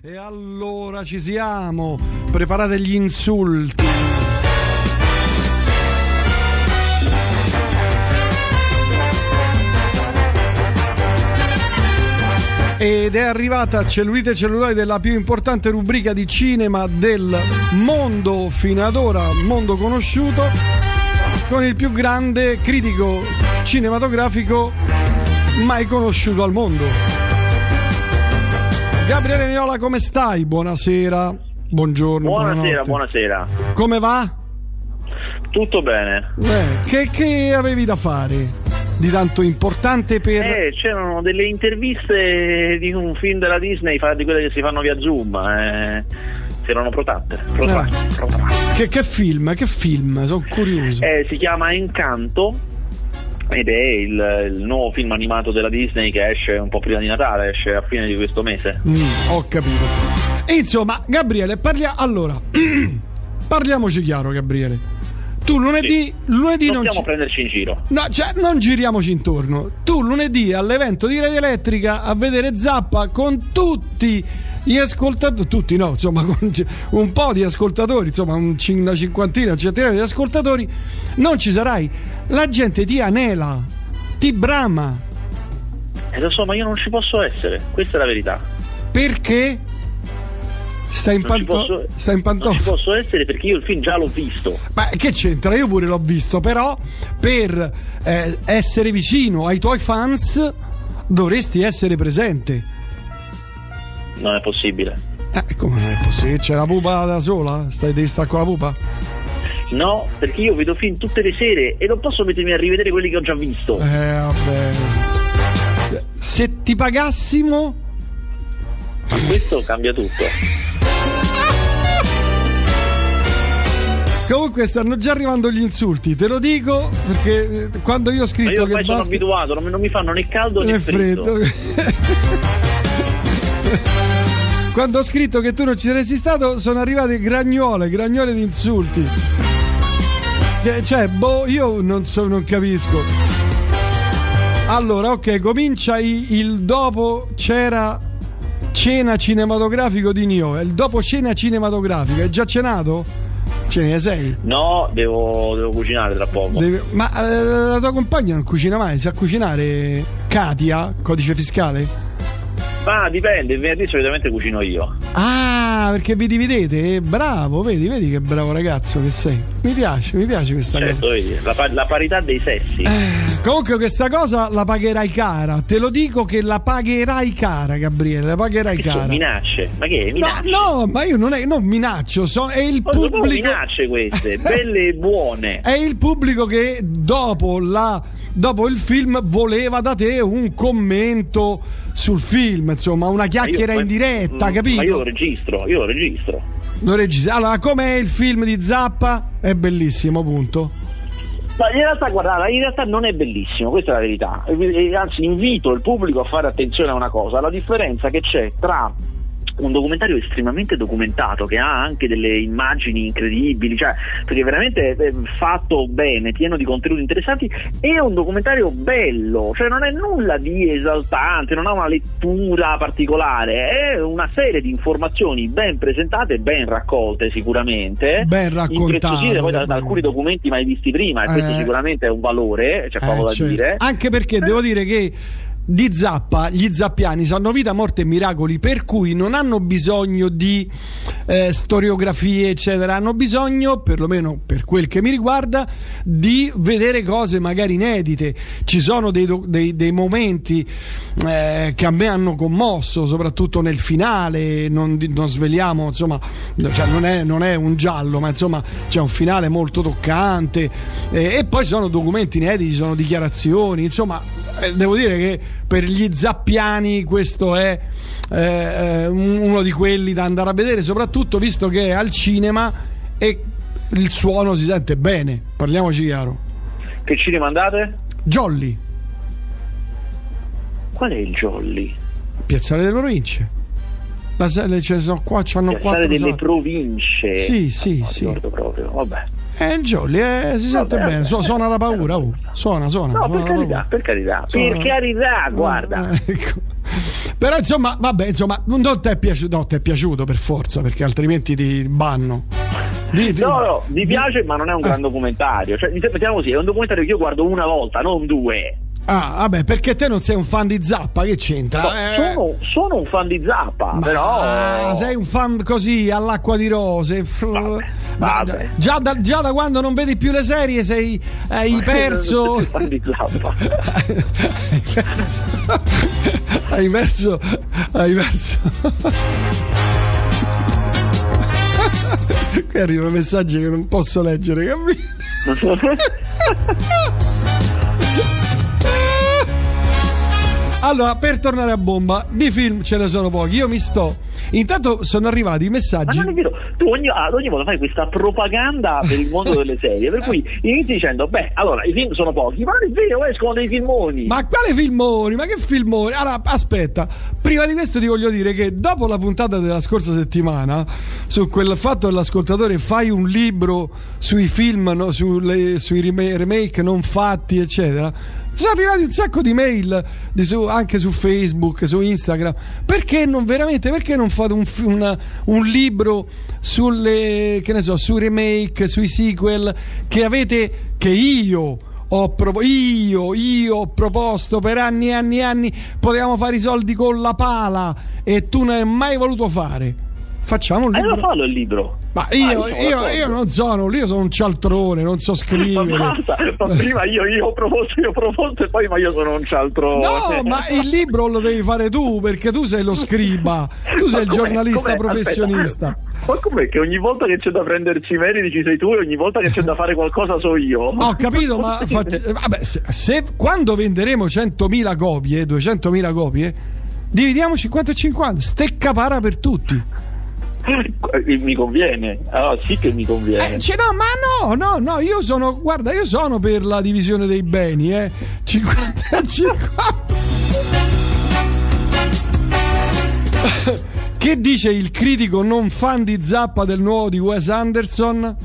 E allora ci siamo, preparate gli insulti. Ed è arrivata Cellulite Celluloide, la più importante rubrica di cinema del mondo fino ad ora, mondo conosciuto, con il più grande critico cinematografico mai conosciuto al mondo. Gabriele Niola, come stai? Buonasera. Buongiorno. Buonasera, buonasera. Come va? Tutto bene. Eh, che, che avevi da fare di tanto importante per... Eh, c'erano delle interviste di un film della Disney, di quelle che si fanno via Zoom. Eh, si erano protratte. protratte, Eh. protratte. Che, che film? Che film? Sono curioso. Eh, si chiama Encanto ed è il, il nuovo film animato della Disney che esce un po' prima di Natale, esce a fine di questo mese. Mm, ho capito. Insomma, Gabriele, parlia... allora, parliamoci chiaro, Gabriele. Tu lunedì, lunedì Non non, ci... a prenderci in giro. No, cioè, non giriamoci intorno. Tu lunedì all'evento di Rete Elettrica a vedere Zappa con tutti gli ascoltatori, tutti no, insomma, un po' di ascoltatori, insomma, una cinquantina, un centinaio di ascoltatori, non ci sarai. La gente ti anela, ti brama. E lo so, ma io non ci posso essere, questa è la verità. Perché? Stai in, panto- posso, stai in non ci posso essere perché io il film già l'ho visto. Ma che c'entra? Io pure l'ho visto, però per eh, essere vicino ai tuoi fans dovresti essere presente. Non è possibile. Eh, come non è possibile? C'è la pupa da sola? Stai, devi stare con la pupa? No, perché io vedo film tutte le sere e non posso mettermi a rivedere quelli che ho già visto. Eh, vabbè. Se ti pagassimo, Ma questo cambia tutto. comunque stanno già arrivando gli insulti, te lo dico perché eh, quando io ho Ma scritto io che ormai sono basket abituato, non mi, non mi fanno né caldo né è freddo. freddo. quando ho scritto che tu non ci saresti stato, sono arrivate gragnole, gragnole di insulti. Che- Cioè, boh, io non so, non capisco. Allora, ok, comincia il dopo c'era cena cinematografico di Nio. Il dopo cena cinematografica, hai già cenato? Ce ne sei? No, devo, devo cucinare tra poco. Devi- Ma eh, la tua compagna non cucina mai? Sa cucinare Katia, codice fiscale? Ma dipende, il venerdì solitamente cucino io. Ah, perché vi dividete? Eh, Bravo, vedi, vedi che bravo ragazzo che sei. Mi piace, mi piace questa Certo, cosa. vedi, la, pa- la parità dei sessi. Eh, Comunque questa cosa la pagherai cara. Te lo dico che la pagherai cara, Gabriele, la pagherai Che sono cara. minacce? Ma che? No, Minacce? no, ma io non, è, non minaccio, sono, è il sono proprio pubblico. minacce queste, belle e buone. È il pubblico che dopo, la, dopo il film voleva da te un commento sul film, insomma, una Ma io- chiacchiera ma- in diretta, mm, capito? Ma io lo registro, io lo registro. Lo regista. Allora, com'è il film di Zappa? È bellissimo, punto. Ma in realtà, guarda, in realtà non è bellissimo, questa è la verità. E- e Anzi, invito il pubblico a fare attenzione a una cosa: la differenza che c'è tra un documentario estremamente documentato che ha anche delle immagini incredibili, cioè perché veramente è fatto bene, pieno di contenuti interessanti, e un documentario bello, cioè non è nulla di esaltante, non ha una lettura particolare, è una serie di informazioni ben presentate, ben raccolte sicuramente, Ben raccontate, poi da, da ben- alcuni documenti mai visti prima, e questo Eh. sicuramente è un valore, c'è poco Eh, da certo. dire. Anche perché devo dire che di Zappa, gli zappiani sanno vita, morte e miracoli, per cui non hanno bisogno di eh, storiografie, eccetera, hanno bisogno, perlomeno per quel che mi riguarda, di vedere cose magari inedite. Ci sono dei, dei- dei momenti eh, che a me hanno commosso, soprattutto nel finale, non, non sveliamo, insomma, cioè non, è, non è un giallo, ma insomma c'è un finale molto toccante eh, e poi ci sono documenti inediti, ci sono dichiarazioni, insomma eh, devo dire che per gli zappiani questo è eh, eh, un- uno di quelli da andare a vedere, soprattutto visto che è al cinema e il suono si sente bene, parliamoci chiaro. Che cinema andate? Jolly, Qual è il Jolly? Piazzale delle Province. La, ce ne sono qua, c'hanno Piazzale quattro delle sale. province. Sì, sì, Non sì. ricordo proprio, vabbè. Eh, il Jolly eh, si sente Vabbè, bene. Su- suona da paura, oh. suona, suona. No, suona per carità, per carità, Suona- per carità, guarda. Eh, ecco. Però insomma, vabbè, insomma, non ti è piaciuto, no, ti è piaciuto per forza, perché altrimenti ti banno. Di, di, no, no, mi piace, ma non è un gran documentario. Cioè, mettiamo così, è un documentario che io guardo una volta, non due. Ah, vabbè, perché te non sei un fan di Zappa, che c'entra? No, eh... sono, sono, un fan di Zappa, Ma però. Sei un fan così all'acqua di rose. Vabbè, vabbè. Già, da, già, da, quando non vedi più le serie sei, hai perso. Non fan di Zappa. hai perso. Hai perso. Qui arrivano messaggi che non posso leggere, capito? Allora, per tornare a bomba, di film ce ne sono pochi. Io mi sto. Intanto sono arrivati i messaggi. Ma non è vero, tu ogni, ogni volta fai questa propaganda per il mondo delle serie. Per cui inizi dicendo: Beh, allora i film sono pochi, ma non è vero, escono dei filmoni. Ma quale filmoni? Ma che filmoni? Allora, aspetta, prima di questo ti voglio dire che dopo la puntata della scorsa settimana, su quel fatto dell'ascoltatore, fai un libro sui film, no, sulle, sui remake non fatti, eccetera sono arrivati un sacco di mail di su, anche su Facebook, su Instagram. Perché non veramente? Perché non fate un, una, un libro sulle che ne so, sui remake, sui sequel che avete che io ho propo- io, io ho proposto per anni e anni e anni potevamo fare i soldi con la pala e tu non hai mai voluto fare facciamo un libro. Allora fallo il libro. Ma io, ah, io, io, non sono, io sono un cialtrone, non so scrivere. Ma, basta, ma prima io, io ho proposto, io ho proposto e poi ma io sono un cialtrone. No, ma il libro lo devi fare tu perché tu sei lo scriba, tu sei il giornalista com'è? professionista. Aspetta. Ma com'è che ogni volta che c'è da prenderci i meriti sei tu e ogni volta che c'è da fare qualcosa so io? Ho capito, ma fac- vabbè, se, se, quando venderemo 100.000 copie, 200.000 copie, dividiamo 50 e 50, stecca para per tutti. Eh, mi conviene, allora sì che mi conviene. Eh, cioè, no, ma no, no, no, io sono, guarda, io sono per la divisione dei beni, eh. 50 50. che dice il critico non fan di Zappa del nuovo di Wes Anderson?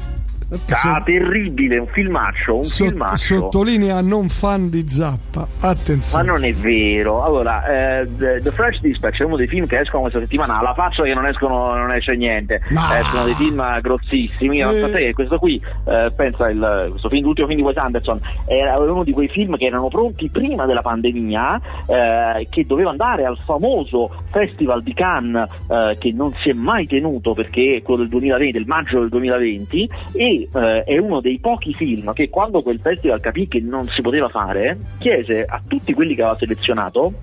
Ah, terribile, un filmaccio, un Sott- filmaccio. Sottolinea non fan di Zappa. Attenzione. Ma non è vero. Allora, eh, The French Dispatch è uno dei film che escono questa settimana. Alla faccia che non escono, non esce niente. Ma... Escono dei film grossissimi. Eh... questo qui, eh, pensa, il, questo film, l'ultimo film di Wes Anderson, era uno di quei film che erano pronti prima della pandemia, eh, che doveva andare al famoso Festival di Cannes, eh, che non si è mai tenuto perché è quello del 2020, del maggio del 2020, e eh, è uno dei pochi film che quando quel festival capì che non si poteva fare, chiese a tutti quelli che aveva selezionato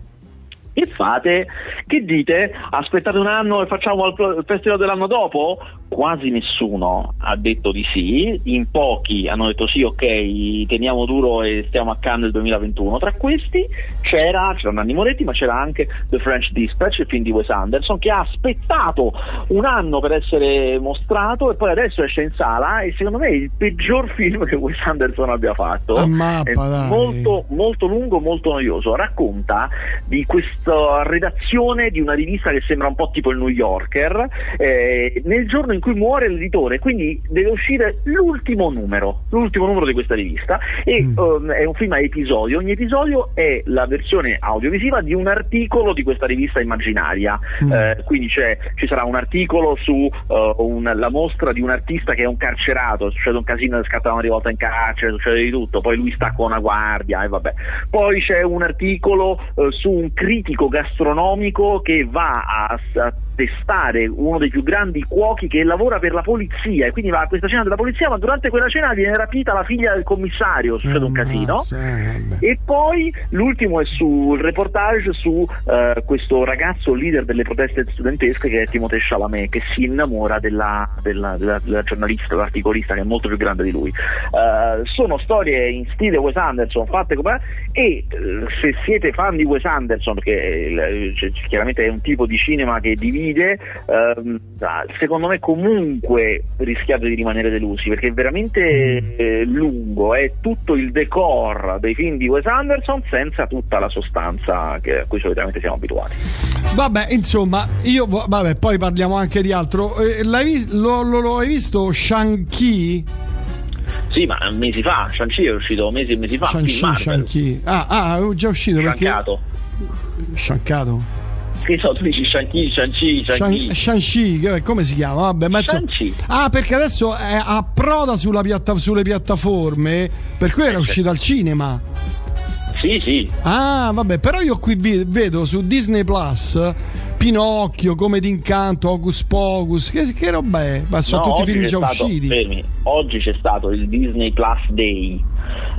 che fate? Che dite? Aspettate un anno e facciamo il festival dell'anno dopo? Quasi nessuno ha detto di sì, in pochi hanno detto sì, ok, teniamo duro e stiamo a Cannes nel 2021. Tra questi c'era, c'era Nanni Moretti, ma c'era anche The French Dispatch, il film di Wes Anderson, che ha aspettato un anno per essere mostrato e poi adesso esce in sala e secondo me è il peggior film che Wes Anderson abbia fatto. Mappa, è molto, molto lungo, molto noioso. Racconta di questo questa redazione di una rivista che sembra un po' tipo il New Yorker, eh, nel giorno in cui muore l'editore, quindi deve uscire l'ultimo numero, l'ultimo numero di questa rivista e mm. um, è un film a episodio, ogni episodio è la versione audiovisiva di un articolo di questa rivista immaginaria, mm. eh, quindi ci sarà un articolo su uh, un, la mostra di un artista che è un carcerato, succede un casino, scatta una rivolta in carcere, succede di tutto, poi lui sta con una guardia e vabbè. Poi c'è un articolo uh, su un critico critico gastronomico che va a, a, testare uno dei più grandi cuochi che lavora per la polizia. E quindi va a questa cena della polizia ma durante quella cena viene rapita la figlia del commissario, succede un casino. e poi l'ultimo è sul reportage su uh, questo ragazzo leader delle proteste studentesche che è Timothée Chalamet che si innamora della, della, della, della giornalista, dell'articolista che è molto più grande di lui. Uh, sono storie in stile Wes Anderson fatte come e uh, se siete fan di Wes Anderson perché cioè, chiaramente è un tipo di cinema che divide, ehm, secondo me comunque rischiate di rimanere delusi perché è veramente eh, lungo, è tutto il decor dei film di Wes Anderson senza tutta la sostanza che, a cui solitamente siamo abituati. Vabbè, insomma, io vabbè, poi parliamo anche di altro. Eh, vis- lo, lo, lo, hai visto Shang-Chi? Sì, ma mesi fa, Shang-Chi è uscito mesi e mesi fa. Shang-Chi, Shang-Chi. Ah, ah, è già uscito Sciancato. perché... Sciancato? Che so, tu dici Shang-Chi, Shang-Chi, Shang-Chi. Shang-Chi, come si chiama? Vabbè, ma Shang-Chi. Ah, perché adesso è a proda sulla piatta- sulle piattaforme, per cui era Eh, uscito al cinema. Sì, sì. Ah, vabbè, però io qui vedo su Disney Plus Pinocchio, Come d'incanto, Hocus Pocus, che, che roba è? Ma sono No, tutti film già stato- usciti. fermi. Oggi c'è stato il Disney Plus Day,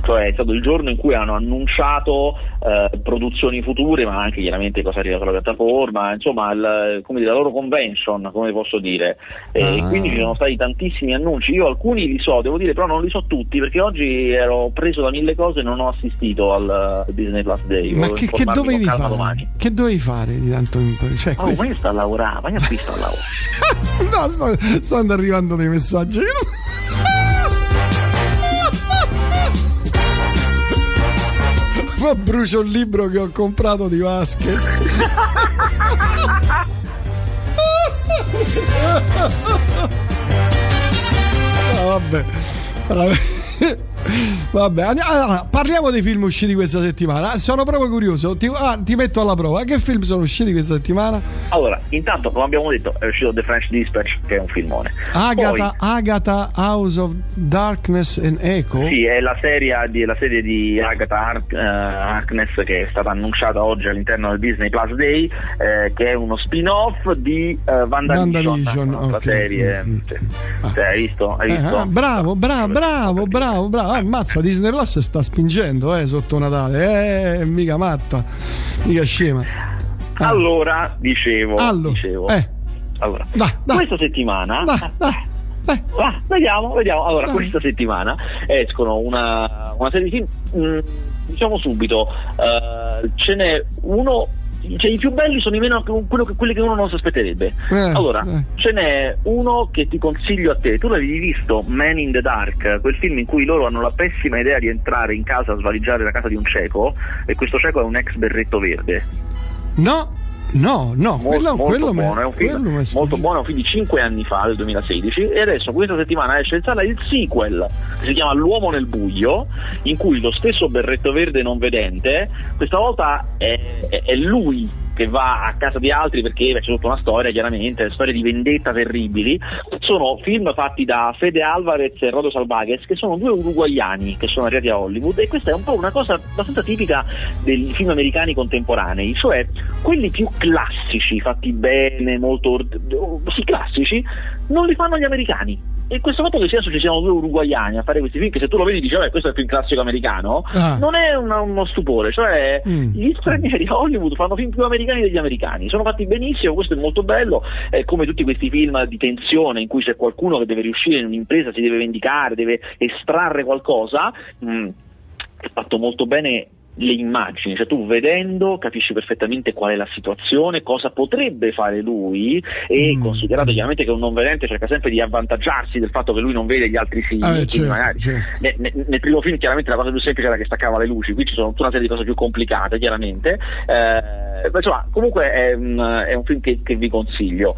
cioè è stato il giorno in cui hanno annunciato eh, produzioni future, ma anche chiaramente cosa arriva sulla piattaforma, insomma il- come dire, la loro convention, come posso dire. E Ah. quindi ci sono stati tantissimi annunci. Io alcuni li so, devo dire, però non li so tutti, perché oggi ero preso da mille cose e non ho assistito al eh, Disney Plus Day. Ma che, che dovevi fare? domani. Che dovevi fare di tanto in cioè, Oh, ma io sto a lavorare, vai a visto al lavoro. No, sto- stanno arrivando dei messaggi. Ma brucio il libro che ho comprato di Vasquez. Ah, vabbè. Vabbè. Vabbè, andiamo- allora, parliamo dei film usciti questa settimana. Sono proprio curioso. Ti, ah, ti metto alla prova. Che film sono usciti questa settimana? Allora, intanto, come abbiamo detto, è uscito The French Dispatch, che è un filmone. Agatha, Agatha House of Darkness and Echo. Poi, sì, è la serie di, la serie di Agatha Hark- eh, Harkness che è stata annunciata oggi all'interno del Disney Plus Day, eh, che è uno spin-off di eh, WandaVision, WandaVision, un'altra ok. serie. Mm. Sì. Ah. Hai visto? Hai Eh, visto? ah, bravo, bravo, bravo, bravo, bravo. Ah, Ammazza, Disney Plus sta spingendo eh, sotto Natale. Eh, mica matta, mica scema. Ah. Allora, dicevo, Allora, dicevo. eh. Allora, Dai, dai. questa settimana Dai, dai, dai. Ah, vediamo, vediamo. Allora, Dai. questa settimana escono una, una serie di film. mm, diciamo subito, eh, ce n'è uno. Cioè, i più belli sono i meno quello che- quelli che uno non si aspetterebbe. Eh, allora, eh. ce n'è uno che ti consiglio a te. Tu l'avevi visto, Man in the Dark, quel film in cui loro hanno la pessima idea di entrare in casa a svaligiare la casa di un cieco, e questo cieco è un ex berretto verde. No, no, no, Molto, quello, molto quello me- buono, è un film molto buono, è un film di 5 anni fa, del 2016, e adesso questa settimana esce in sala il sequel, che si chiama L'uomo nel buio, in cui lo stesso berretto verde non vedente, questa volta è, è- è lui che va a casa di altri perché c'è tutta una storia chiaramente, storie di vendetta terribili. Sono film fatti da Fede Alvarez e Rodo Salvagues, che sono due uruguayani che sono arrivati a Hollywood e questa è un po' una cosa abbastanza tipica dei film americani contemporanei, cioè quelli più classici, fatti bene, molto sì, classici, non li fanno gli americani. E questo fatto che sia ci siano due uruguayani a fare questi film, che se tu lo vedi dici, vabbè, questo è il film classico americano, Ah. non è una- uno stupore, cioè Mm. gli stranieri a Hollywood fanno film più americani degli americani, sono fatti benissimo, questo è molto bello, è come tutti questi film di tensione in cui c'è qualcuno che deve riuscire in un'impresa, si deve vendicare, deve estrarre qualcosa, mm, è fatto molto bene le immagini, cioè tu vedendo capisci perfettamente qual è la situazione, cosa potrebbe fare lui e Mm. considerato chiaramente che un non vedente cerca sempre di avvantaggiarsi del fatto che lui non vede gli altri sì, Ah, certo, magari certo. ne- ne- nel primo film chiaramente la cosa più semplice era che staccava le luci, qui ci sono tutta una serie di cose più complicate chiaramente, eh, ma insomma comunque è un, è un film che, che vi consiglio.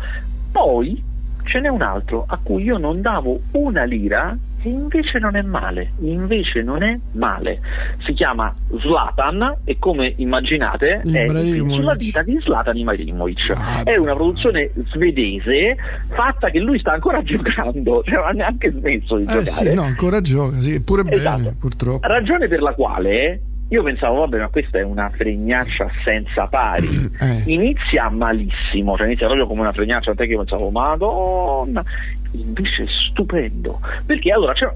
Poi ce n'è un altro a cui io non davo una lira invece non è male, invece non è male. Si chiama Zlatan e come immaginate è sulla vita di Zlatan Ibrahimovic. Ah. È una produzione svedese fatta che lui sta ancora giocando, cioè non ha neanche smesso di Eh giocare. sì, no, ancora gioca, sì, pure Esatto. bene, purtroppo. Ragione per la quale io pensavo, vabbè, ma questa è una fregnaccia senza pari. Eh. Inizia malissimo, cioè inizia proprio come una fregnaccia, tant'è che io pensavo, madonna, invece è stupendo. Perché allora c'è.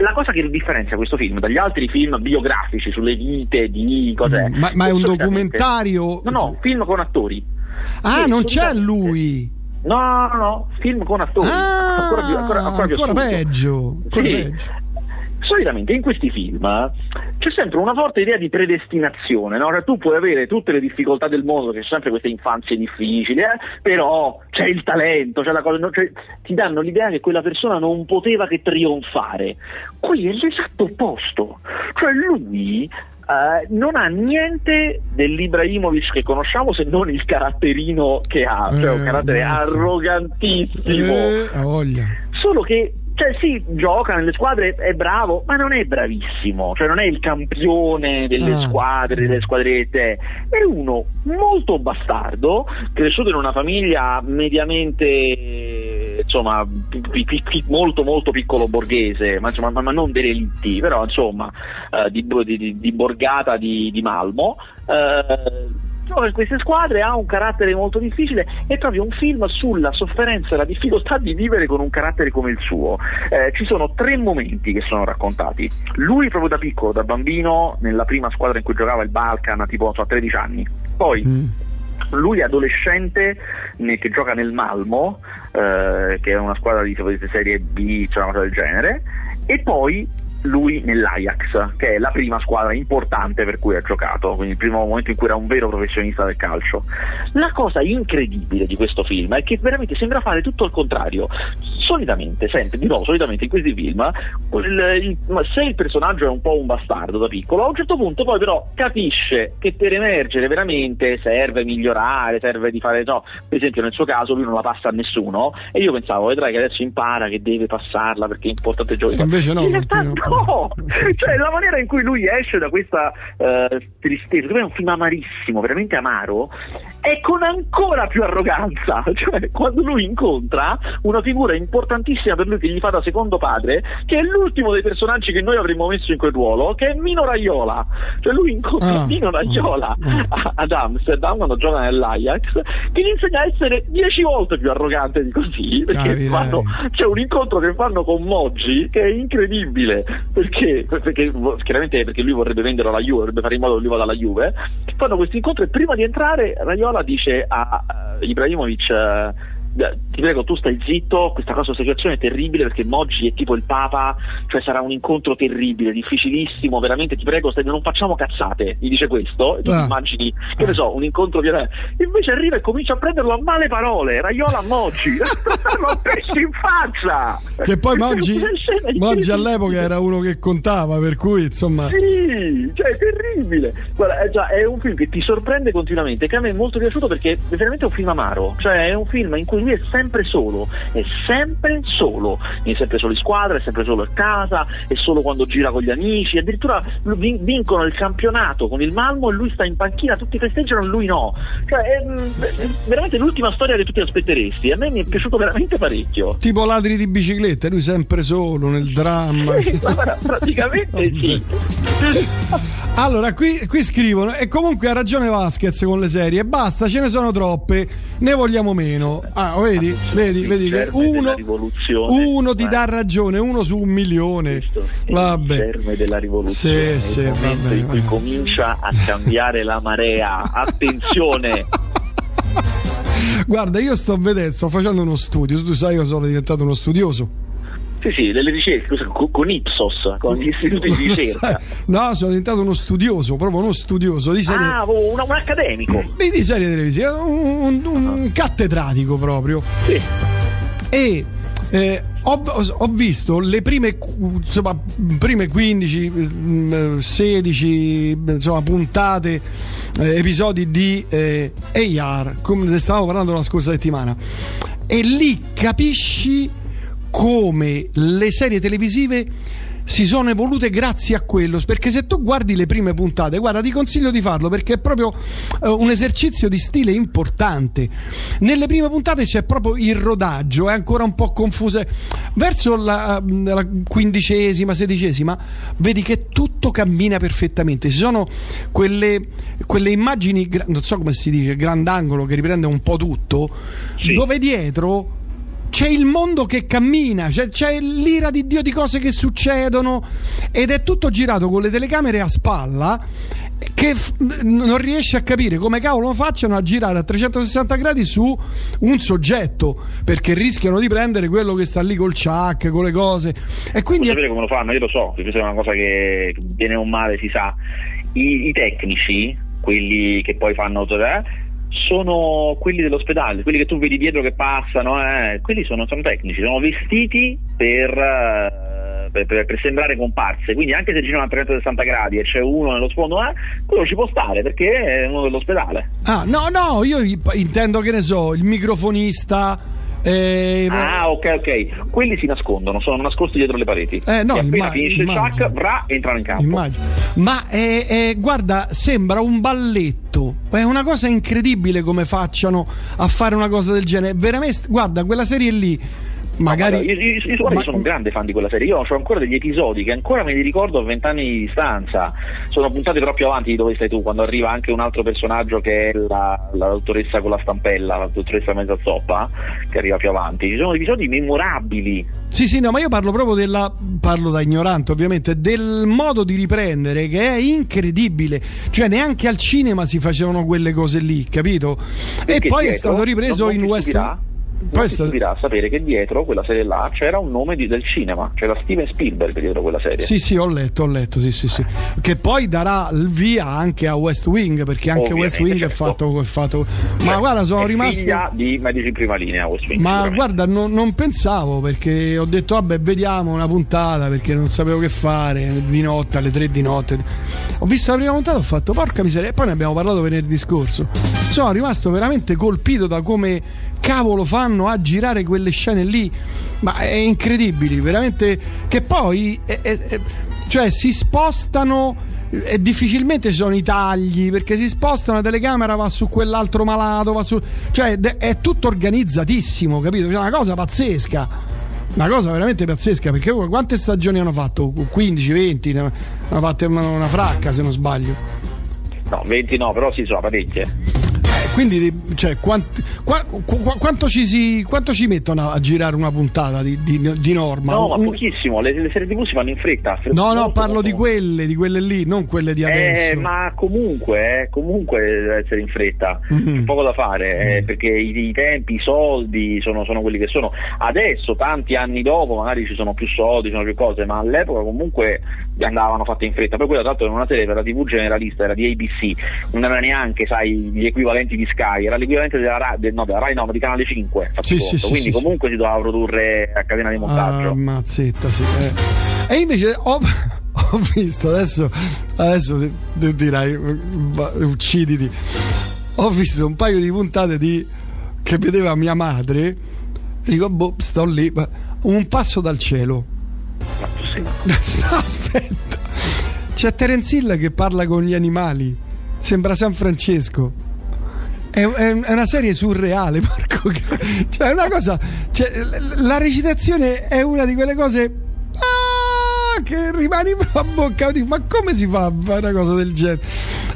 La cosa che differenzia questo film dagli altri film biografici sulle vite di cos'è? Mm, Ma, ma è un documentario? No, no, film con attori. Ah, non c'è lui. No, no, no, film con attori. Ah, ancora più, ancora, ancora più assurdo. peggio. ancora Sì. peggio. Solitamente in questi film c'è sempre una forte idea di predestinazione, no? Cioè, tu puoi avere tutte le difficoltà del mondo, che c'è sempre queste infanzie difficili, eh, però c'è il talento, c'è la cosa, no? Cioè, ti danno l'idea che quella persona non poteva che trionfare. Qui è l'esatto opposto, cioè lui eh, non ha niente dell'Ibrahimovic che conosciamo se non il caratterino che ha, cioè un Eh, carattere mazza. arrogantissimo Eh, solo che cioè sì, gioca nelle squadre, è bravo, ma non è bravissimo, cioè non è il campione delle ah. squadre, delle squadrette, è uno molto bastardo, cresciuto in una famiglia mediamente insomma pi, pi, pi, molto molto piccolo borghese, ma, insomma, ma, ma non derelitti, però insomma eh, di, di, di, borgata di, di Malmo. Eh, gioca in queste squadre, ha un carattere molto difficile, è proprio un film sulla sofferenza e la difficoltà di vivere con un carattere come il suo. Eh, ci sono tre momenti che sono raccontati. Lui proprio da piccolo, da bambino, nella prima squadra in cui giocava il Balkan, tipo so, a 13 anni. Poi mm lui adolescente che gioca nel Malmo, eh, che è una squadra di serie B, cioè una cosa del genere, e poi lui nell'Ajax, che è la prima squadra importante per cui ha giocato, quindi il primo momento in cui era un vero professionista del calcio. La cosa incredibile di questo film è che veramente sembra fare tutto il contrario. Solitamente, sempre, di nuovo, solitamente in questi film, il, il, se il personaggio è un po' un bastardo da piccolo, a un certo punto poi però capisce che per emergere veramente serve migliorare, serve di fare, no, per esempio nel suo caso lui non la passa a nessuno e io pensavo, vedrai che adesso impara che deve passarla perché è importante giocare. Invece no. In realtà, No, cioè la maniera in cui lui esce da questa uh, tristezza, che è un film amarissimo, veramente amaro, è con ancora più arroganza. Cioè, quando lui incontra una figura importantissima per lui che gli fa da secondo padre, che è l'ultimo dei personaggi che noi avremmo messo in quel ruolo, che è Mino Raiola. Cioè, lui incontra ah, Mino Raiola ah, ad Amsterdam quando gioca nell'Ajax, che gli insegna a essere dieci volte più arrogante di così. Perché fanno, c'è un incontro che fanno con Moggi che è incredibile perché, perché chiaramente perché lui vorrebbe vendere alla Juve, vorrebbe fare in modo che lui vada alla Juve. Fanno questo incontro e prima di entrare Raiola dice a uh, Ibrahimovic uh, ti prego tu stai zitto, questa cosa, situazione è terribile perché Moggi è tipo il Papa, cioè sarà un incontro terribile, difficilissimo, veramente ti prego stai, non facciamo cazzate, gli dice questo, e tu ah. immagini, che ne so, un incontro viene, invece arriva e comincia a prenderlo a male parole, Raiola Moggi, lo pesci in faccia! Che poi Moggi, Moggi all'epoca era uno che contava, per cui insomma... Sì, cioè è terribile, guarda, è, già, è un film che ti sorprende continuamente, che a me è molto piaciuto perché è veramente un film amaro, cioè è un film in cui lui è sempre solo, è sempre solo, è sempre solo in squadra, è sempre solo a casa, è solo quando gira con gli amici, addirittura vincono il campionato con il Malmo e lui sta in panchina, tutti festeggiano e lui no. Cioè, è, è veramente l'ultima storia che tu ti aspetteresti. A me mi è piaciuto veramente parecchio. Tipo ladri di bicicletta, lui sempre solo nel dramma. praticamente sì. allora, qui, qui scrivono, e comunque ha ragione Vasquez con le serie, basta, ce ne sono troppe, ne vogliamo meno. Ah, vedi, vedi, vedi che uno, uno ti dà ragione, uno su un milione. Vabbè. Il germe della rivoluzione. Sì, sì, il momento vabbè, in cui vabbè. comincia a cambiare la marea. Attenzione! Guarda, io sto vedendo, sto facendo uno studio, tu sai io sono diventato uno studioso. Sì, sì, delle ricerche con Ipsos, con gli istituti di ricerca. No, sono diventato uno studioso, proprio uno studioso di serie. Ah, un, un accademico. Di serie televisive, un, un, un cattedratico proprio. Sì. E eh, ho, ho, visto le prime, insomma, prime 15, 16 mm, insomma, puntate, eh, episodi di eh, AR, come ne stavamo parlando la scorsa settimana. E lì capisci come le serie televisive si sono evolute grazie a quello. Perché se tu guardi le prime puntate, guarda, ti consiglio di farlo perché è proprio uh, un esercizio di stile importante. Nelle prime puntate c'è proprio il rodaggio, è ancora un po' confuso. Verso la, la quindicesima, sedicesima, vedi che tutto cammina perfettamente. Ci sono quelle, quelle immagini, non so come si dice, grandangolo che riprende un po' tutto, sì. dove dietro c'è il mondo che cammina, c'è, c'è, l'ira di Dio di cose che succedono ed è tutto girato con le telecamere a spalla che f- non riesce a capire come cavolo facciano a girare a 360 gradi su un soggetto perché rischiano di prendere quello che sta lì col chuck, con le cose e quindi Vuoi sapere come lo fanno? Io lo so, questa è una cosa che viene un male si sa I, i tecnici, quelli che poi fanno eh, sono quelli dell'ospedale, quelli che tu vedi dietro che passano, eh, quelli sono, sono, tecnici, sono vestiti per, per, per, per, sembrare comparse, quindi anche se girano a 360 gradi e c'è uno nello sfondo, eh, quello ci può stare perché è uno dell'ospedale. Ah, no, no, io intendo che ne so, il microfonista Eh, ah, ok, ok. Quelli si nascondono, sono nascosti dietro le pareti. Eh, no, e appena immag- finisce il. Chuck, Bra entrano in campo. Immagino. Ma eh, eh, guarda, sembra un balletto. È una cosa incredibile come facciano a fare una cosa del genere. Veramente, guarda, quella serie lì. Magari. Guarda, io, io- io guarda, Ma- sono un grande fan di quella serie. Io ho ancora degli episodi che ancora me li ricordo a vent'anni di distanza. Sono puntati proprio avanti di dove stai tu, quando arriva anche un altro personaggio che è la, la dottoressa con la stampella, la dottoressa mezza zoppa, che arriva più avanti. Ci sono episodi memorabili. Sì, sì, no, ma io parlo proprio della. Parlo da ignorante, ovviamente, del modo di riprendere che è incredibile. Cioè, neanche al cinema si facevano quelle cose lì, capito? e Perché poi è stato ripreso in West. Poi è ti stupirà sapere che dietro quella serie là c'era un nome di- del cinema, c'era Steven Spielberg dietro quella serie. Sì, sì, ho letto, ho letto, sì, sì, sì. Che poi darà il via anche a West Wing, perché anche Ovviamente, West Wing è certo. fatto, è fatto- Ma Cioè, guarda, sono è rimasto. figlia di medici in prima linea West Wing, Ma guarda, non, non pensavo perché ho detto, vabbè, vediamo una puntata perché non sapevo che fare di notte, alle 3 di notte. Ho visto la prima puntata, ho fatto porca miseria, e poi ne abbiamo parlato venerdì scorso. Sono rimasto veramente colpito da come cavolo fanno a girare quelle scene lì. Ma è incredibile, veramente. Che poi, è- è- è- cioè, si spostano e difficilmente ci sono i tagli perché si spostano la telecamera va su quell'altro malato va su cioè è tutto organizzatissimo capito Cioè, una cosa pazzesca una cosa veramente pazzesca perché quante stagioni hanno fatto 15 20 ne hanno fatte una, una fracca se non sbaglio No, 20 no, però sì, sono parecchie. Eh, quindi cioè, quant- qua- qu- quanto, ci si, quanto ci mettono a girare una puntata di, di- di norma No, ma pochissimo, le, le serie TV si fanno in fretta. no no parlo di quelle di quelle lì non quelle di Eh, adesso ma comunque, eh, comunque deve essere in fretta, Mhm. c'è poco da fare, eh, perché i, i tempi, i soldi sono, sono quelli che sono. Adesso, tanti anni dopo, magari ci sono più soldi, ci sono più cose, ma all'epoca comunque andavano fatte in fretta. Poi quella tra l'altro era una serie per la TV generalista, era di ABC, non era neanche, sai, gli equivalenti di Sky, era l'equivalente della, Ra- de- no, della Rai, no, ma di Canale 5, fatti Sì, sì, quindi sì, comunque si doveva produrre a catena di montaggio. Ah, mazzetta, sì. eh. E invece ho, ho visto adesso, adesso dirai, ucciditi. Ho visto un paio di puntate di che vedeva mia madre. E dico, boh, sto lì. Un passo dal cielo. Ma tu sei- Aspetta, c'è Terence Hill che parla con gli animali. Sembra San Francesco. È, è- una serie surreale, Marco. Cioè, è una cosa. cioè, la recitazione è una di quelle cose. ah, che rimani a bocca. Ma come si fa a fare una cosa del genere?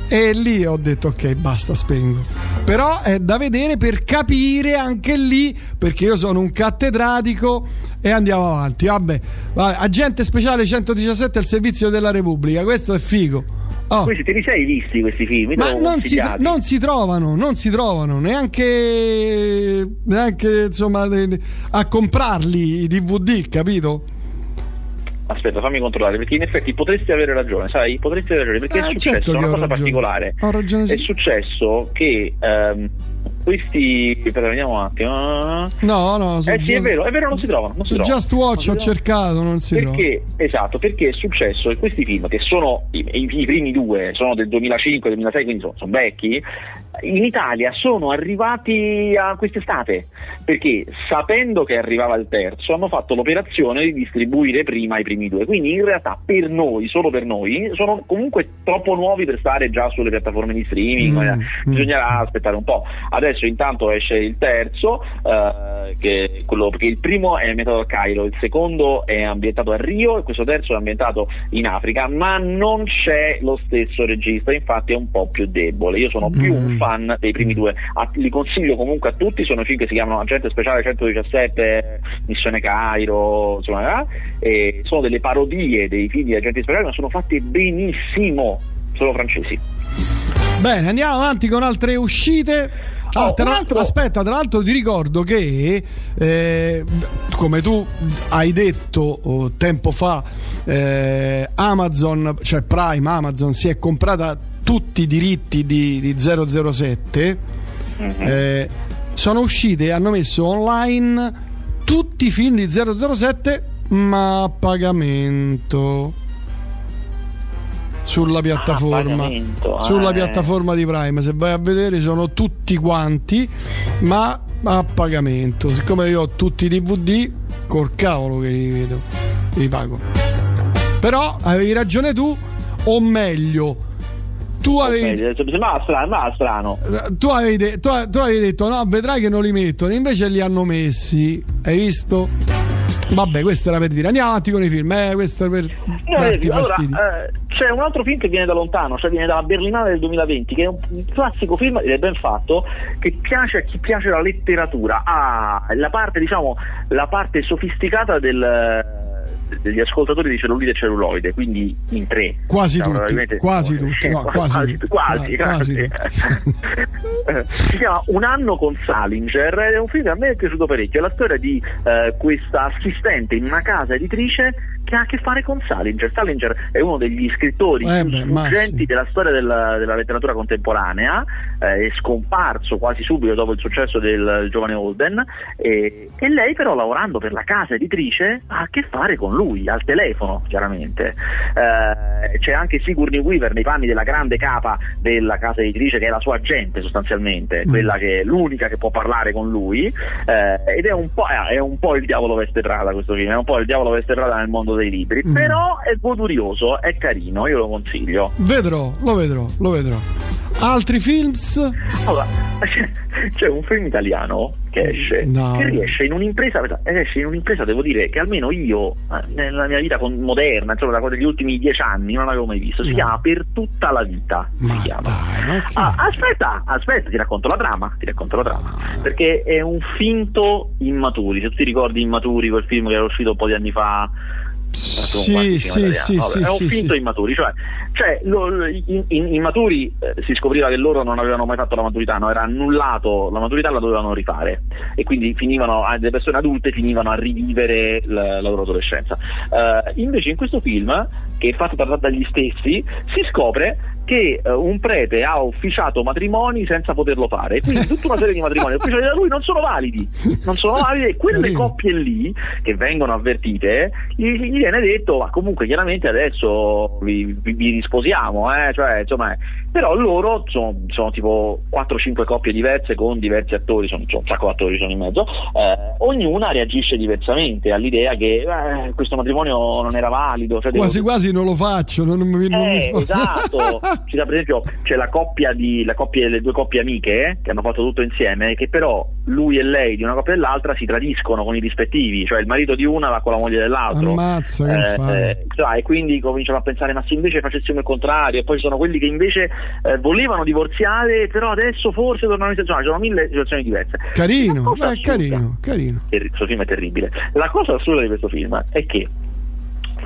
E lì ho detto, ok, basta, spengo. Però è da vedere per capire anche lì, perché io sono un cattedratico e andiamo avanti. Vabbè, agente speciale 117 al servizio della Repubblica, questo è figo. Oh. Questi te li sei visti questi film? Ma non si, non si trovano, non si trovano neanche, neanche insomma, a comprarli i DVD, capito? Aspetta, fammi controllare perché in effetti potresti avere ragione, sai? Potresti avere ragione perché Eh, è successo certo una cosa ragione. particolare. Ragione, sì. È successo che ehm, questi. Aspetta, vediamo un attimo. No, no, su Eh sì, è Just- vero, è vero, non si trovano. Non si trovano. Just Watch ho cercato, non si trova. Perché, esatto, perché è successo che questi film, che sono i, i- i primi due, sono del 2005-2006, quindi sono, sono vecchi, in Italia sono arrivati a quest'estate, perché sapendo che arrivava il terzo, hanno fatto l'operazione di distribuire prima i primi due. Quindi in realtà per noi, solo per noi, sono comunque troppo nuovi per stare già sulle piattaforme di streaming, Mm, eh, mm. bisognerà aspettare un po'. Adesso intanto esce il terzo, eh, che quello, perché il primo è ambientato a Cairo, il secondo è ambientato a Rio e questo terzo è ambientato in Africa, ma non c'è lo stesso regista, infatti è un po' più debole. Io sono più Mm. un fan dei primi due, Ah, li consiglio comunque a tutti, sono film che si chiamano Agente Speciale 117, Missione Cairo, insomma, eh, e sono delle parodie dei film di Agenti Speciali, ma sono fatte benissimo, sono francesi. Bene, andiamo avanti con altre uscite. Ah, Oh, tra- altro- Aspetta, tra l'altro ti ricordo che, eh, come tu hai detto oh, tempo fa, eh, Amazon, cioè Prime Amazon, si è comprata tutti i diritti di, di 007. Mhm. eh, sono uscite, hanno messo online tutti i film di 007, ma a pagamento sulla piattaforma pagamento, ah, sulla eh. piattaforma di Prime se vai a vedere sono tutti quanti ma a pagamento. Siccome io ho tutti i DVD, col cavolo che li vedo, li pago. Però avevi ragione tu, o meglio, tu avevi, sembrava strano, strano. Tu, avevi de- tu, tu avevi detto no, vedrai che non li mettono, invece li hanno messi. Hai visto? Vabbè, questo era per dire. Andiamo avanti con i film, eh, questo è per no, darti allora, eh, c'è un altro film che viene da lontano, cioè viene dalla Berlinale del 2020, che è un, un classico film ed è ben fatto, che piace a chi piace la letteratura. Ha ah, la parte, diciamo, la parte sofisticata del degli ascoltatori di cellulite celluloide, quindi in tre. Quasi diciamo, tutti, quasi tutti, no, quasi, quasi, quasi, quasi Si chiama Un anno con Salinger, è un film che a me è piaciuto parecchio, è la storia di eh, questa assistente in una casa editrice che ha a che fare con Salinger. Salinger è uno degli scrittori eh più sfuggenti della storia della, della letteratura contemporanea, eh, è scomparso quasi subito dopo il successo del, del giovane Holden e, e, lei però lavorando per la casa editrice ha a che fare con lui, al telefono chiaramente. Eh, c'è anche Sigourney Weaver nei panni della grande capa della casa editrice che è la sua agente sostanzialmente, mm. quella che è l'unica che può parlare con lui eh, ed è un, è un, po', il diavolo veste Prada questo film, è un po' il diavolo veste Prada nel mondo dei libri, mm. però è godurioso, è carino, io lo consiglio. Vedrò, lo vedrò, lo vedrò. Altri films? Allora, c'è un film italiano che esce, no. che riesce in un'impresa, esce in un'impresa, devo dire, che almeno io eh, nella mia vita moderna, insomma, degli ultimi dieci anni non l'avevo mai visto. Si no. chiama Per tutta la vita. Ma si chiama. Dai, okay. ah, aspetta, aspetta, ti racconto la trama, ti racconto la trama. Perché è un finto Immaturi. Se tu ti ricordi Immaturi, quel film che era uscito un po' di anni fa sì, sì, sì, sì, è un finto immaturi, cioè, cioè lo, in, in, immaturi eh, si scopriva che loro non avevano mai fatto la maturità, no? era annullato, la maturità la dovevano rifare e quindi finivano, le persone adulte finivano a rivivere la, la loro adolescenza. Uh, invece in questo film, che è fatto dagli stessi, si scopre che uh, un prete ha ufficiato matrimoni senza poterlo fare. Quindi tutta una serie di matrimoni ufficiati da lui non sono validi. Non sono validi e quelle Carino. coppie lì che vengono avvertite gli, gli, viene detto ma comunque chiaramente adesso vi, vi, vi risposiamo, eh? cioè, insomma, però loro sono, sono tipo 4-5 coppie diverse con diversi attori, sono, sono un sacco di attori sono in mezzo, eh, ognuna reagisce diversamente all'idea che eh, questo matrimonio non era valido. Cioè quasi devo... quasi non lo faccio, non, non mi, non eh, mi Esatto, ci per esempio c'è la coppia di la coppia, le due coppie amiche eh, che hanno fatto tutto insieme, che però lui e lei di una coppia e dell'altra si tradiscono con i rispettivi, cioè il marito di una va con la moglie dell'altro. Ammazza, eh, eh, e quindi cominciano a pensare ma se invece facessimo il contrario, e poi ci sono quelli che invece eh, volevano divorziare, però adesso forse tornano in situazione, ci sono mille situazioni diverse. Carino, carino, carino. Questo film è terribile. La cosa assurda di questo film è che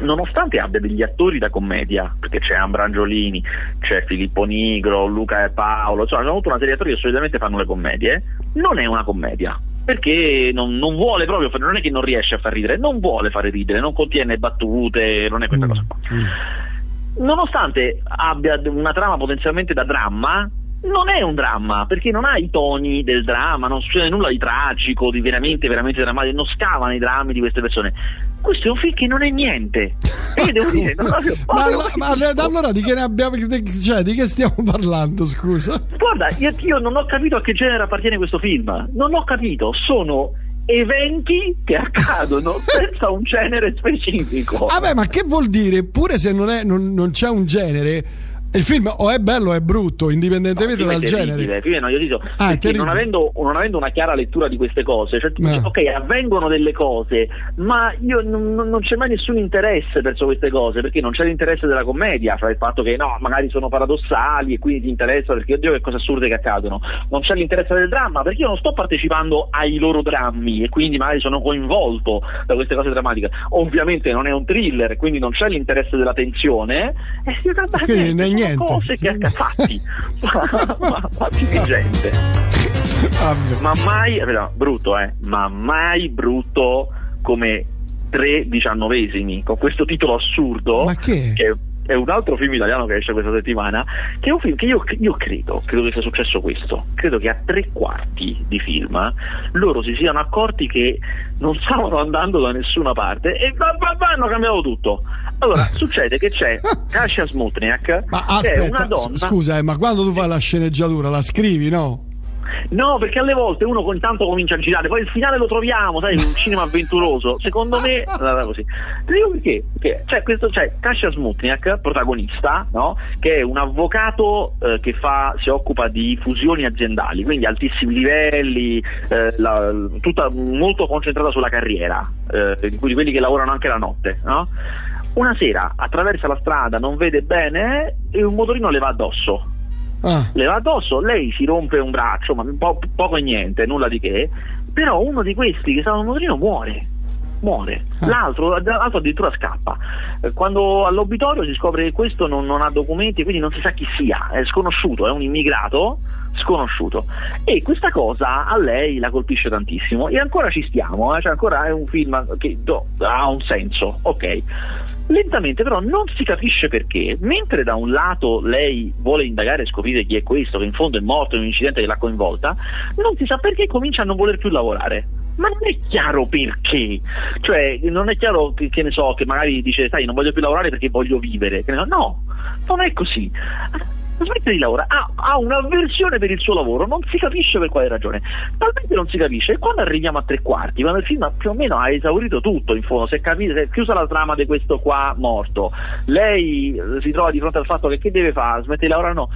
nonostante abbia degli attori da commedia, perché c'è Ambrangiolini, c'è Filippo Nigro, Luca e Paolo, insomma, sono tutta una serie di attori che solitamente fanno le commedie, non è una commedia. Perché non, non vuole proprio, non è che non riesce a far ridere, non vuole fare ridere, non contiene battute, non è questa mm. cosa qua. Mm. Nonostante abbia una trama potenzialmente da dramma, non è un dramma perché non ha i toni del dramma, non succede nulla di tragico, di veramente, veramente drammatico, non scavano i drammi di queste persone. Questo è un film che non è niente. E devo dire, non proprio, ma, ma, ma allora di che ne abbiamo, cioè, di che stiamo parlando? Scusa, guarda, io, io non ho capito a che genere appartiene questo film, non ho capito, sono eventi che accadono senza un genere specifico. Vabbè, ma che vuol dire? Pure se non, è, non, non c'è un genere il film o è bello o è brutto, indipendentemente no, dal genere. Film è noioso, ah, non avendo, non avendo, una chiara lettura di queste cose, cioè tu dici, ok, avvengono delle cose, ma io non, non, c'è mai nessun interesse verso queste cose, perché non c'è l'interesse della commedia, cioè il fatto che no, magari sono paradossali e quindi ti interessa perché oddio che cose assurde che accadono. Non c'è l'interesse del dramma, perché io non sto partecipando ai loro drammi e quindi magari sono coinvolto da queste cose drammatiche. Ovviamente non è un thriller, quindi non c'è l'interesse della tensione. E si tratta niente niente. cose che fatti, fatti di gente. ma mai, brutto eh, ma mai brutto come tre diciannovesimi con questo titolo assurdo ma che? che è un altro film italiano che esce questa settimana, che è un film che io, io, credo, credo che sia successo questo, credo che a tre quarti di film loro si siano accorti che non stavano andando da nessuna parte e hanno cambiato tutto. Allora, succede che c'è Kasia Smutniak, ma aspetta, che è una donna... Scusa, eh, ma quando tu fai la sceneggiatura la scrivi, no? No, perché alle volte uno intanto comincia a girare, poi il finale lo troviamo, sai, un cinema avventuroso. Secondo me andava così. Ti dico perché? Perché c'è questo, c'è Kasia Smutniak, protagonista, no? Che è un avvocato eh, che fa, si occupa di fusioni aziendali, quindi altissimi livelli, eh, la, tutta molto concentrata sulla carriera, eh, di quelli che lavorano anche la notte, no? Una sera attraversa la strada, non vede bene e un motorino le va addosso ah. le va addosso, lei si rompe un braccio, ma po- poco e niente, nulla di che, però uno di questi che stava al motorino muore muore, ah. l'altro, l'altro, addirittura scappa. Eh, quando all'obitorio si scopre che questo non, non, ha documenti, quindi non si sa chi sia, è sconosciuto, è un immigrato sconosciuto. E questa cosa a lei la colpisce tantissimo e ancora ci stiamo, eh? cioè ancora è un film che do, ha un senso, ok. Lentamente però non si capisce perché, mentre da un lato lei vuole indagare e scoprire chi è questo, che in fondo è morto in un incidente che l'ha coinvolta, non si sa perché comincia a non voler più lavorare. Ma non è chiaro perché, cioè non è chiaro che, che ne so, che magari dice sai non voglio più lavorare perché voglio vivere, no, non è così smette di lavorare, ha, ha un'avversione per il suo lavoro, non si capisce per quale ragione. Talmente non si capisce e quando arriviamo a tre quarti, quando il film più o meno ha esaurito tutto, in fondo, si è, chiusa la trama di questo qua morto, lei si trova di fronte al fatto che che deve fare? Smette di lavorare? No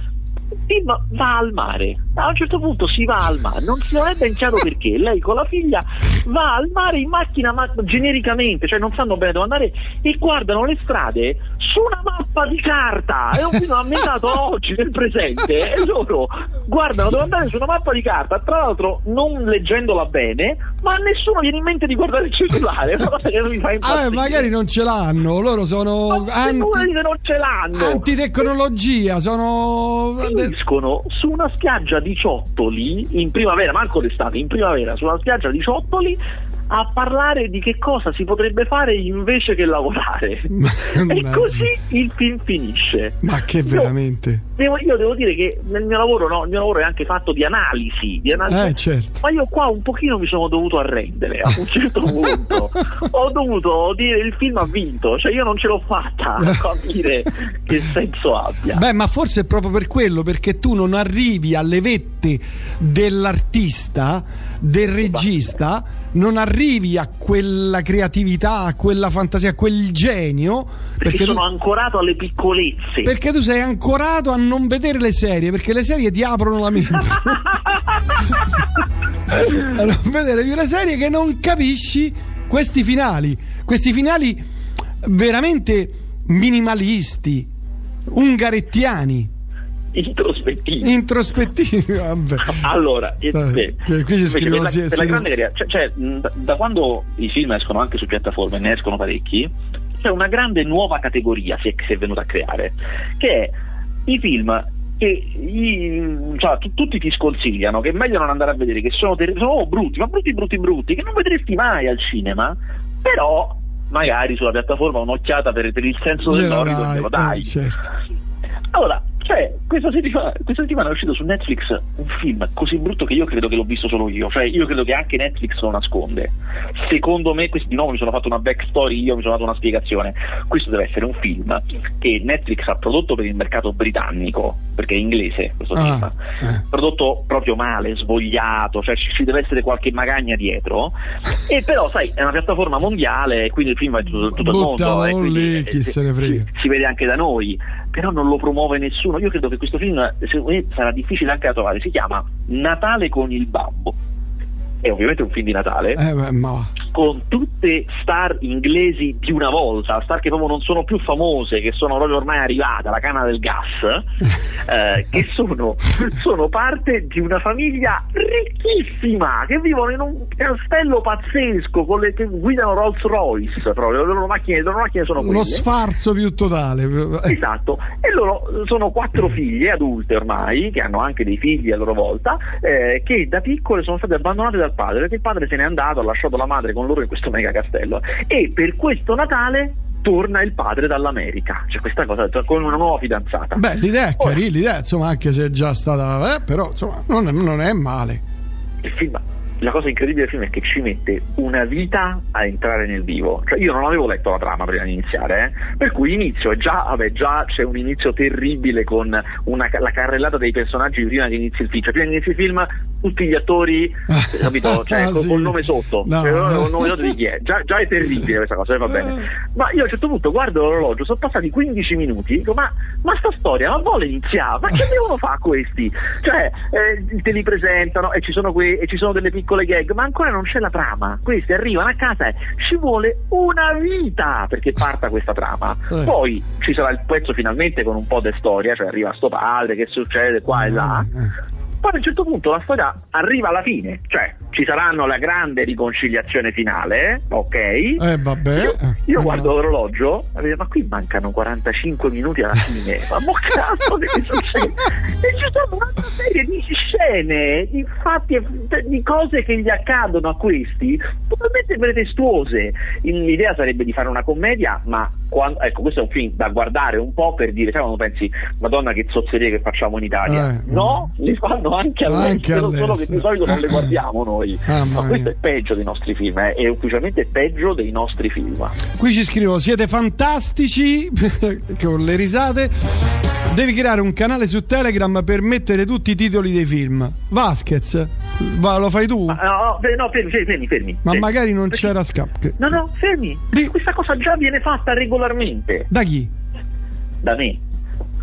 film va al mare. A un certo punto si va al mare, non si non è ben chiaro perché. Lei con la figlia va al mare in macchina, ma genericamente, cioè non sanno bene dove andare e guardano le strade su una mappa di carta. È un film ambientato oggi, nel presente, e loro guardano dove andare su una mappa di carta, tra l'altro non leggendola bene, ma a nessuno viene in mente di guardare il cellulare. È una cosa che non mi fa impazzire. Ah, magari non ce l'hanno, loro sono anti... non ce l'hanno. antitecnologia, sono finiscono su una spiaggia di ciottoli in primavera, manco d'estate, in primavera, su una spiaggia di ciottoli a parlare di che cosa si potrebbe fare invece che lavorare. e così il film finisce. Ma che veramente? Devo, io devo dire che nel mio lavoro, no, il mio lavoro è anche fatto di analisi, di analisi eh, certo. ma io qua un pochino mi sono dovuto arrendere a un certo punto. Ho dovuto dire il film ha vinto, cioè io non ce l'ho fatta a capire che senso abbia. Beh, ma forse è proprio per quello, perché tu non arrivi alle vette dell'artista, del regista, non arrivi a quella creatività, a quella fantasia, a quel genio. Perché, perché sono tu, ancorato alle piccolezze. Perché tu sei ancorato a non vedere le serie, perché le serie ti aprono la mente. a non vedere più le serie che non capisci questi finali, questi finali veramente minimalisti, ungarettiani introspettivi. Introspettivi, vabbè. Allora, eh, beh, qui ci scrivono per, la, per la grande carità, cioè, cioè, da, da, quando i film escono anche su piattaforme, ne escono parecchi, c'è una grande nuova categoria si è, si è venuta a creare, che è i film che i, cioè, t- tutti ti sconsigliano che è meglio non andare a vedere, che sono, ter- sono brutti, ma brutti, brutti, brutti, che non vedresti mai al cinema, però magari sulla piattaforma un'occhiata per, per il senso del nord, dai. Eh, certo. Allora, cioè, questa settimana, questa settimana, è uscito su Netflix un film così brutto che io credo che l'ho visto solo io. Cioè, io credo che anche Netflix lo nasconde. Secondo me, questo, di nuovo mi sono fatto una backstory, io mi sono dato una spiegazione. Questo deve essere un film che Netflix ha prodotto per il mercato britannico, perché è inglese questo ah, film. Eh. Prodotto proprio male, svogliato, cioè ci, ci, deve essere qualche magagna dietro. e però, sai, è una piattaforma mondiale, quindi il film va tutto, tutto il mondo. Eh, lì, eh, chi se ne frega. Si, si vede anche da noi, però non lo promuove nessuno io credo che questo film sarà difficile anche da trovare, si chiama Natale con il babbo è ovviamente un film di Natale, eh beh, ma... con tutte star inglesi di una volta, star che proprio non sono più famose, che sono proprio ormai arrivate alla canna del gas, eh, che sono, sono, parte di una famiglia ricchissima, che vivono in un castello pazzesco, con le, che guidano Rolls Royce, proprio, le loro macchine, le loro macchine sono quelle. Uno sfarzo più totale. Esatto, e loro sono quattro figlie adulte ormai, che hanno anche dei figli a loro volta, eh, che da piccole sono state abbandonate dal padre, perché il padre se n'è andato, ha lasciato la madre con loro in questo mega castello e per questo Natale torna il padre dall'America, cioè questa cosa con una nuova fidanzata. Beh, l'idea è carina, l'idea insomma anche se è già stata, eh, però insomma non è, non è male. Il film la cosa incredibile del film è che ci mette una vita a entrare nel vivo. Cioè, io non avevo letto la trama prima di iniziare, eh? per cui inizio e già, vabbè, già c'è un inizio terribile con una, la carrellata dei personaggi prima che inizi il film. Cioè, prima che inizi il film, tutti gli attori, capito? Cioè, Ah, col, sì. col nome sotto, No. cioè, col nome sotto di chi è. Già, già è terribile questa cosa, eh, va bene. Ma io a un certo punto guardo l'orologio, sono passati 15 minuti, dico, ma, ma sta storia, ma vuole iniziare? Ma che devono fare questi? Cioè, eh, te li presentano e ci, sono que- e ci sono delle piccole gag, ma ancora non c'è la trama. Questi arrivano a casa e ci vuole una vita perché parta questa trama. Eh. Poi ci sarà il pezzo finalmente con un po' di storia, cioè arriva sto padre, che succede qua e là. Poi a un certo punto la storia arriva alla fine, cioè ci saranno la grande riconciliazione finale, ok? Eh, vabbè. Io, io Eh, guardo no. l'orologio e ma qui mancano 45 minuti alla fine, ma mo cazzo che succede? E ci sono una serie di scene, di fatti, di cose che gli accadono a questi, totalmente pretestuose. L'idea sarebbe di fare una commedia, ma quando- ecco, questo è un film da guardare un po' per dire, sai quando pensi, madonna che zozzerie che facciamo in Italia? Eh, no, li fanno anche Anche all'estero, solo che di all'estero. solito non le guardiamo noi. Mamma Ma questo è peggio dei nostri film, eh, è ufficialmente peggio dei nostri film. Qui ci scrivono: siete fantastici con le risate. Devi creare un canale su Telegram per mettere tutti i titoli dei film. Vasquez, va, lo fai tu? Ah, no, no, fe- no, fermi, fermi, fermi. Ma fermi. magari non Perché- c'era scap. No, no, fermi. Di- Questa cosa già viene fatta regolarmente Da chi? da me.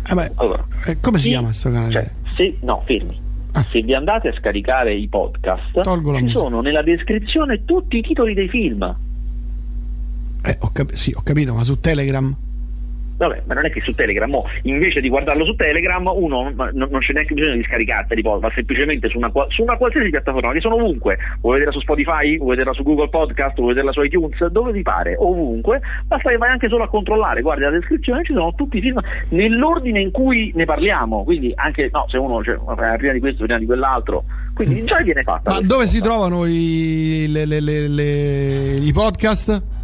Eh beh, Allora, eh, come si chiama questo canale? Cioè, se, no, fermi. Ah. Se vi andate a scaricare i podcast, Tolgo ci sono nella descrizione tutti i titoli dei film. Eh, ho, cap- sì, ho capito, ma su Telegram? Vabbè, ma non è che su Telegram, mo, invece di guardarlo su Telegram, uno non, non c'è neanche bisogno di scaricarteli, poi va semplicemente su una, su una qualsiasi piattaforma, che sono ovunque. Vuoi vederla su Spotify, vuoi vederla su Google Podcast, vuoi vederla su iTunes, dove vi pare, ovunque. Basta che vai anche solo a controllare, guardi la descrizione, ci sono tutti i film nell'ordine in cui ne parliamo. Quindi anche, no, se uno cioè, vabbè, prima di questo, prima di quell'altro. Quindi già viene fatta. Ma dove si trovano i, le- le- le- i podcast?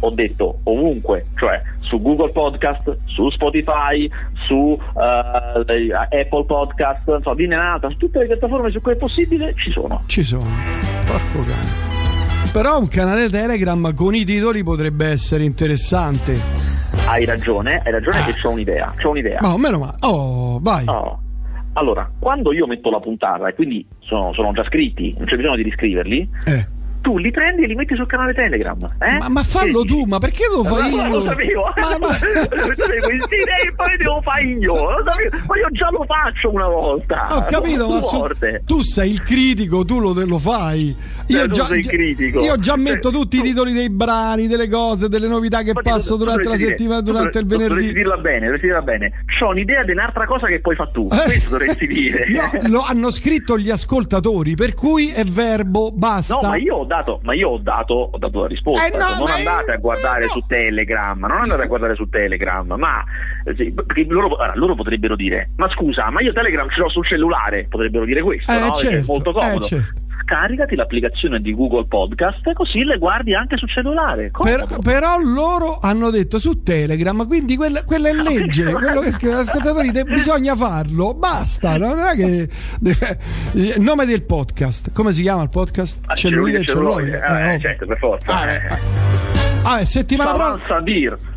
Ho detto ovunque, cioè su Google Podcast, su Spotify, su eh, Apple Podcast, insomma, di Nenata, su tutte le piattaforme su cui è possibile ci sono. Ci sono. Porco cane. Però un canale Telegram con i titoli potrebbe essere interessante. Hai ragione, hai ragione Ah. che c'ho un'idea, c'ho un'idea. Ma meno male. Oh, vai. Oh. Allora, quando io metto la puntata e quindi sono, sono già scritti, non c'è bisogno di riscriverli, Eh. Tu li prendi e li metti sul canale Telegram. Eh? Ma, ma fallo dici? tu, ma perché lo fai Ma io? lo sapevo, Ma- ma- queste idee e poi devo fare io, lo sapevo, ma io già lo faccio una volta. Ho capito, ma su- tu sei il critico, tu lo, lo fai. Io tu già, io già metto tutti i tu- titoli dei brani, delle cose, delle novità che passo tu- tu durante la dovresti dire- settimana, tu durante il tu venerdì. Dovresti dirla bene, dovresti dirla bene. C'ho un'idea di un'altra cosa che poi fa tu. Eh. Questo dovresti dire. No, lo hanno scritto gli ascoltatori, per cui è verbo, basta. No, ma io ho dato, ma io ho dato, ho dato la risposta. Eh, no, Ecco, non andate a guardare eh, no. su Telegram, non andate a guardare su Telegram, ma eh, sì, perché loro, loro potrebbero dire: Ma scusa, ma io Telegram ce l'ho sul cellulare, potrebbero dire questo, Eh, no? Certo, è molto comodo. eh, certo. Scaricati l'applicazione di Google Podcast, così le guardi anche sul cellulare. Per- però loro hanno detto su Telegram, quindi quella, quella è legge, quello che scrivono gli ascoltatori, de- bisogna farlo, basta, non è che deve- il nome del podcast, come si chiama il podcast? Ah, Cellulite e celluloide, celluloide. eh, Eh, ovvio. certo, per forza. Ah, eh. eh. Ah, settimana prossima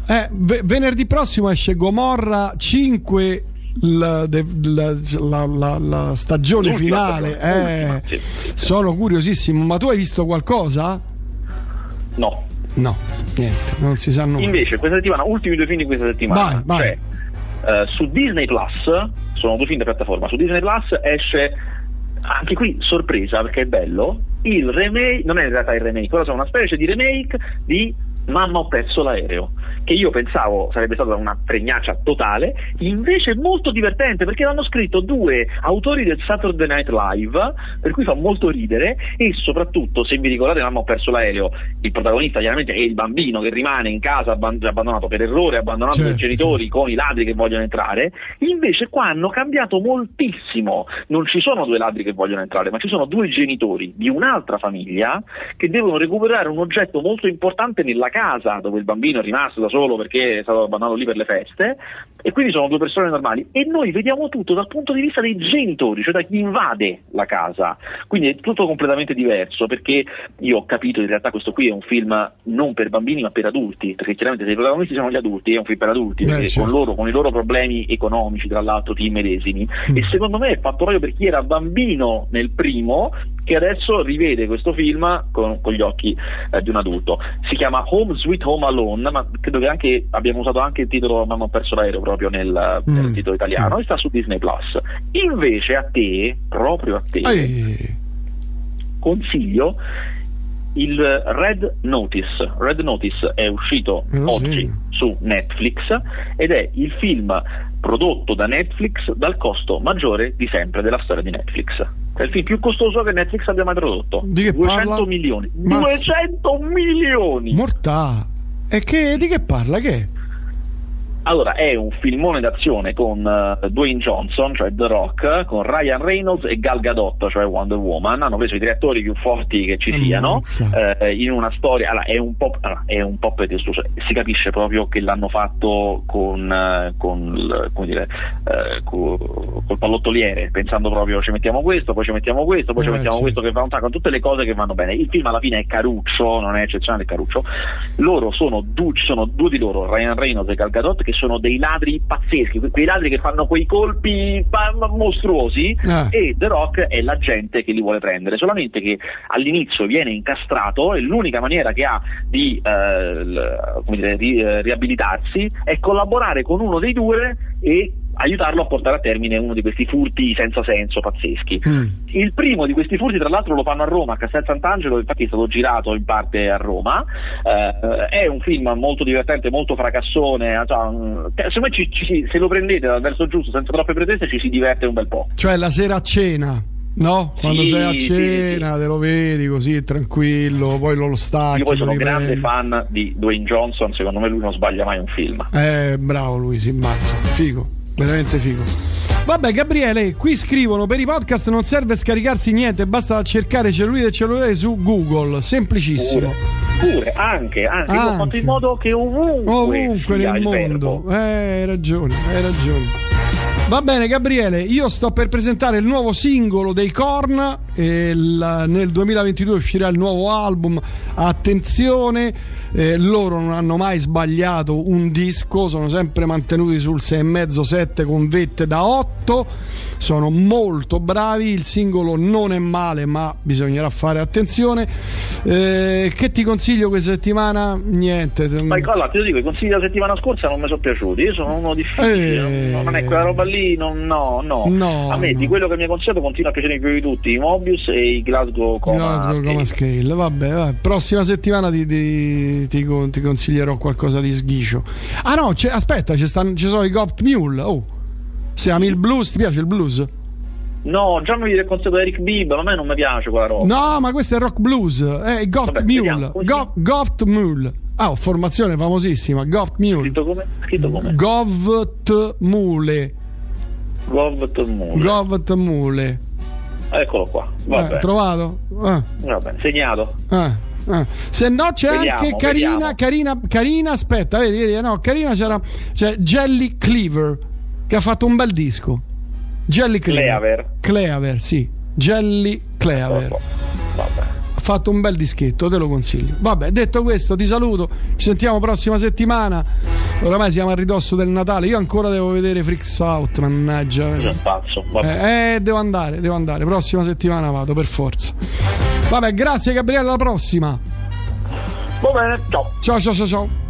eh, ve- venerdì prossimo esce Gomorra 5 la, la- la- la- stagione L'ultima finale stagione, eh, sono curiosissimo ma tu hai visto qualcosa? No. no niente non si sa nulla Invece, questa settimana, ultimi due film di questa settimana. Vai, vai. Cioè, eh, su Disney Plus, sono due film di piattaforma, su Disney Plus esce anche qui sorpresa perché è bello. Il remake, non è in realtà il remake, però è una specie di remake di Mamma ho perso l'aereo, che io pensavo sarebbe stata una fregnaccia totale, invece è molto divertente perché l'hanno scritto due autori del Saturday Night Live, per cui fa molto ridere e soprattutto, se vi ricordate Mamma ho perso l'aereo, il protagonista chiaramente è il bambino che rimane in casa abband- abbandonato per errore, abbandonato dai Certo, genitori con i ladri che vogliono entrare, invece qua hanno cambiato moltissimo, non ci sono due ladri che vogliono entrare, ma ci sono due genitori di un'altra famiglia che devono recuperare un oggetto molto importante nella casa dove il bambino è rimasto da solo perché è stato abbandonato lì per le feste e quindi sono due persone normali e noi vediamo tutto dal punto di vista dei genitori, cioè da chi invade la casa. Quindi è tutto completamente diverso perché io ho capito in realtà questo qui è un film non per bambini ma per adulti, perché chiaramente se i protagonisti sono gli adulti è un film per adulti, Beh, certo. con, loro, con, i loro problemi economici tra l'altro ti medesimi mm. e secondo me è fatto proprio per chi era bambino nel primo che adesso rivede questo film con, con gli occhi eh, di un adulto. Si chiama Home Sweet Home Alone, ma credo che anche, abbiamo usato anche il titolo Mamma ho perso l'aereo proprio nel, mm. nel titolo italiano, mm. e sta su Disney Plus. Invece a te, proprio a te, Ehi. consiglio il Red Notice. Red Notice è uscito oh, oggi sì. su Netflix ed è il film prodotto da Netflix dal costo maggiore di sempre della storia di Netflix. È il film più costoso che Netflix abbia mai prodotto. Di che 200 parla? milioni. Mazza. 200 milioni! Mortà! E che, di che parla? Che? Allora, è un filmone d'azione con uh, Dwayne Johnson, cioè The Rock, con Ryan Reynolds e Gal Gadot, cioè Wonder Woman. Hanno preso i direttori più forti che ci siano eh, in una storia. Allora, è un po', allora, è un po' pretestuoso. Si capisce proprio che l'hanno fatto con, uh, con dire, uh, col pallottoliere, pensando proprio ci mettiamo questo, poi ci mettiamo questo, poi eh, ci mettiamo certo. questo che va un sacco, tutte le cose che vanno bene. Il film alla fine è caruccio, non è eccezionale, è caruccio. Loro sono, du- sono due di loro, Ryan Reynolds e Gal Gadot, che sono dei ladri pazzeschi, quei ladri che fanno quei colpi mostruosi ah. e The Rock è la gente che li vuole prendere, solamente che all'inizio viene incastrato e l'unica maniera che ha di, eh, dire, di eh, riabilitarsi è collaborare con uno dei due e aiutarlo a portare a termine uno di questi furti senza senso pazzeschi. Mm. Il primo di questi furti, tra l'altro, lo fanno a Roma, a Castel Sant'Angelo, infatti è stato girato in parte a Roma. Eh, è un film molto divertente, molto fracassone. Eh, cioè, mm, secondo me ci, ci, se lo prendete dal verso giusto, senza troppe pretese, ci si diverte un bel po'. Cioè la sera a cena. No, quando sì, sei a cena sì, te lo vedi così tranquillo, poi lo, lo stacchi. Io poi sono un grande fan di Dwayne Johnson, secondo me lui non sbaglia mai un film. Eh, bravo lui, si immazza, figo veramente figo. Vabbè, Gabriele, qui scrivono per i podcast non serve scaricarsi niente, basta cercare cellulite e cellulare su Google, semplicissimo. Pure, pure anche, anche, anche. ho fatto in modo che ovunque, ovunque nel mondo. Eh, hai ragione, hai ragione. Va bene Gabriele, io sto per presentare il nuovo singolo dei Korn, il, nel 2022 uscirà il nuovo album, attenzione, eh, loro non hanno mai sbagliato un disco, sono sempre mantenuti sul 6,5-7 con vette da 8, sono molto bravi, il singolo non è male ma bisognerà fare attenzione. Eh, che ti consiglio questa settimana? Niente. Ma allora, ti dico, i consigli della settimana scorsa non mi sono piaciuti, io sono uno difficile, eh... non è quella roba lì, non, no, no, no. A me no. di quello che mi hai consigliato continua a piacere più di tutti, i Mobius e i Glasgow Coma, Glasgow Coma Scale. Vabbè, vabbè, prossima settimana ti, ti, ti, ti, consiglierò qualcosa di sghicio. Ah no, aspetta, ci, stanno, ci sono i Goft Mule. Oh, se ami il blues, ti piace il blues? No, già mi dire consiglio Eric Bibb, ma a me non mi piace quella roba. No, ma questo è rock blues, è Goft Mule. Go, Goft Mule. Ah, oh, formazione famosissima, Goft Mule. Scritto come? Scritto come? Govt Mule. Govt Mule. Govt Mule. Eccolo qua. Vabbè. Eh, trovato? Eh. Va bene, segnato. Eh. Ah. Se no c'è vediamo, anche Carina, Carina, Carina, aspetta, vedi, vedi, no, Carina c'era, c'è Jelly Cleaver che ha fatto un bel disco. Jelly Cleaver. Cleaver. Cleaver, sì. Jelly Cleaver. Vabbè. Fatto un bel dischetto, te lo consiglio. Vabbè, detto questo, ti saluto. Ci sentiamo prossima settimana. Oramai siamo a ridosso del Natale. Io ancora devo vedere Freaks Out, mannaggia. Pazzo, eh, eh, devo andare, devo andare. Prossima settimana vado, per forza. Vabbè, grazie Gabriele, alla prossima. Va bene, ciao. Ciao, ciao, ciao, ciao.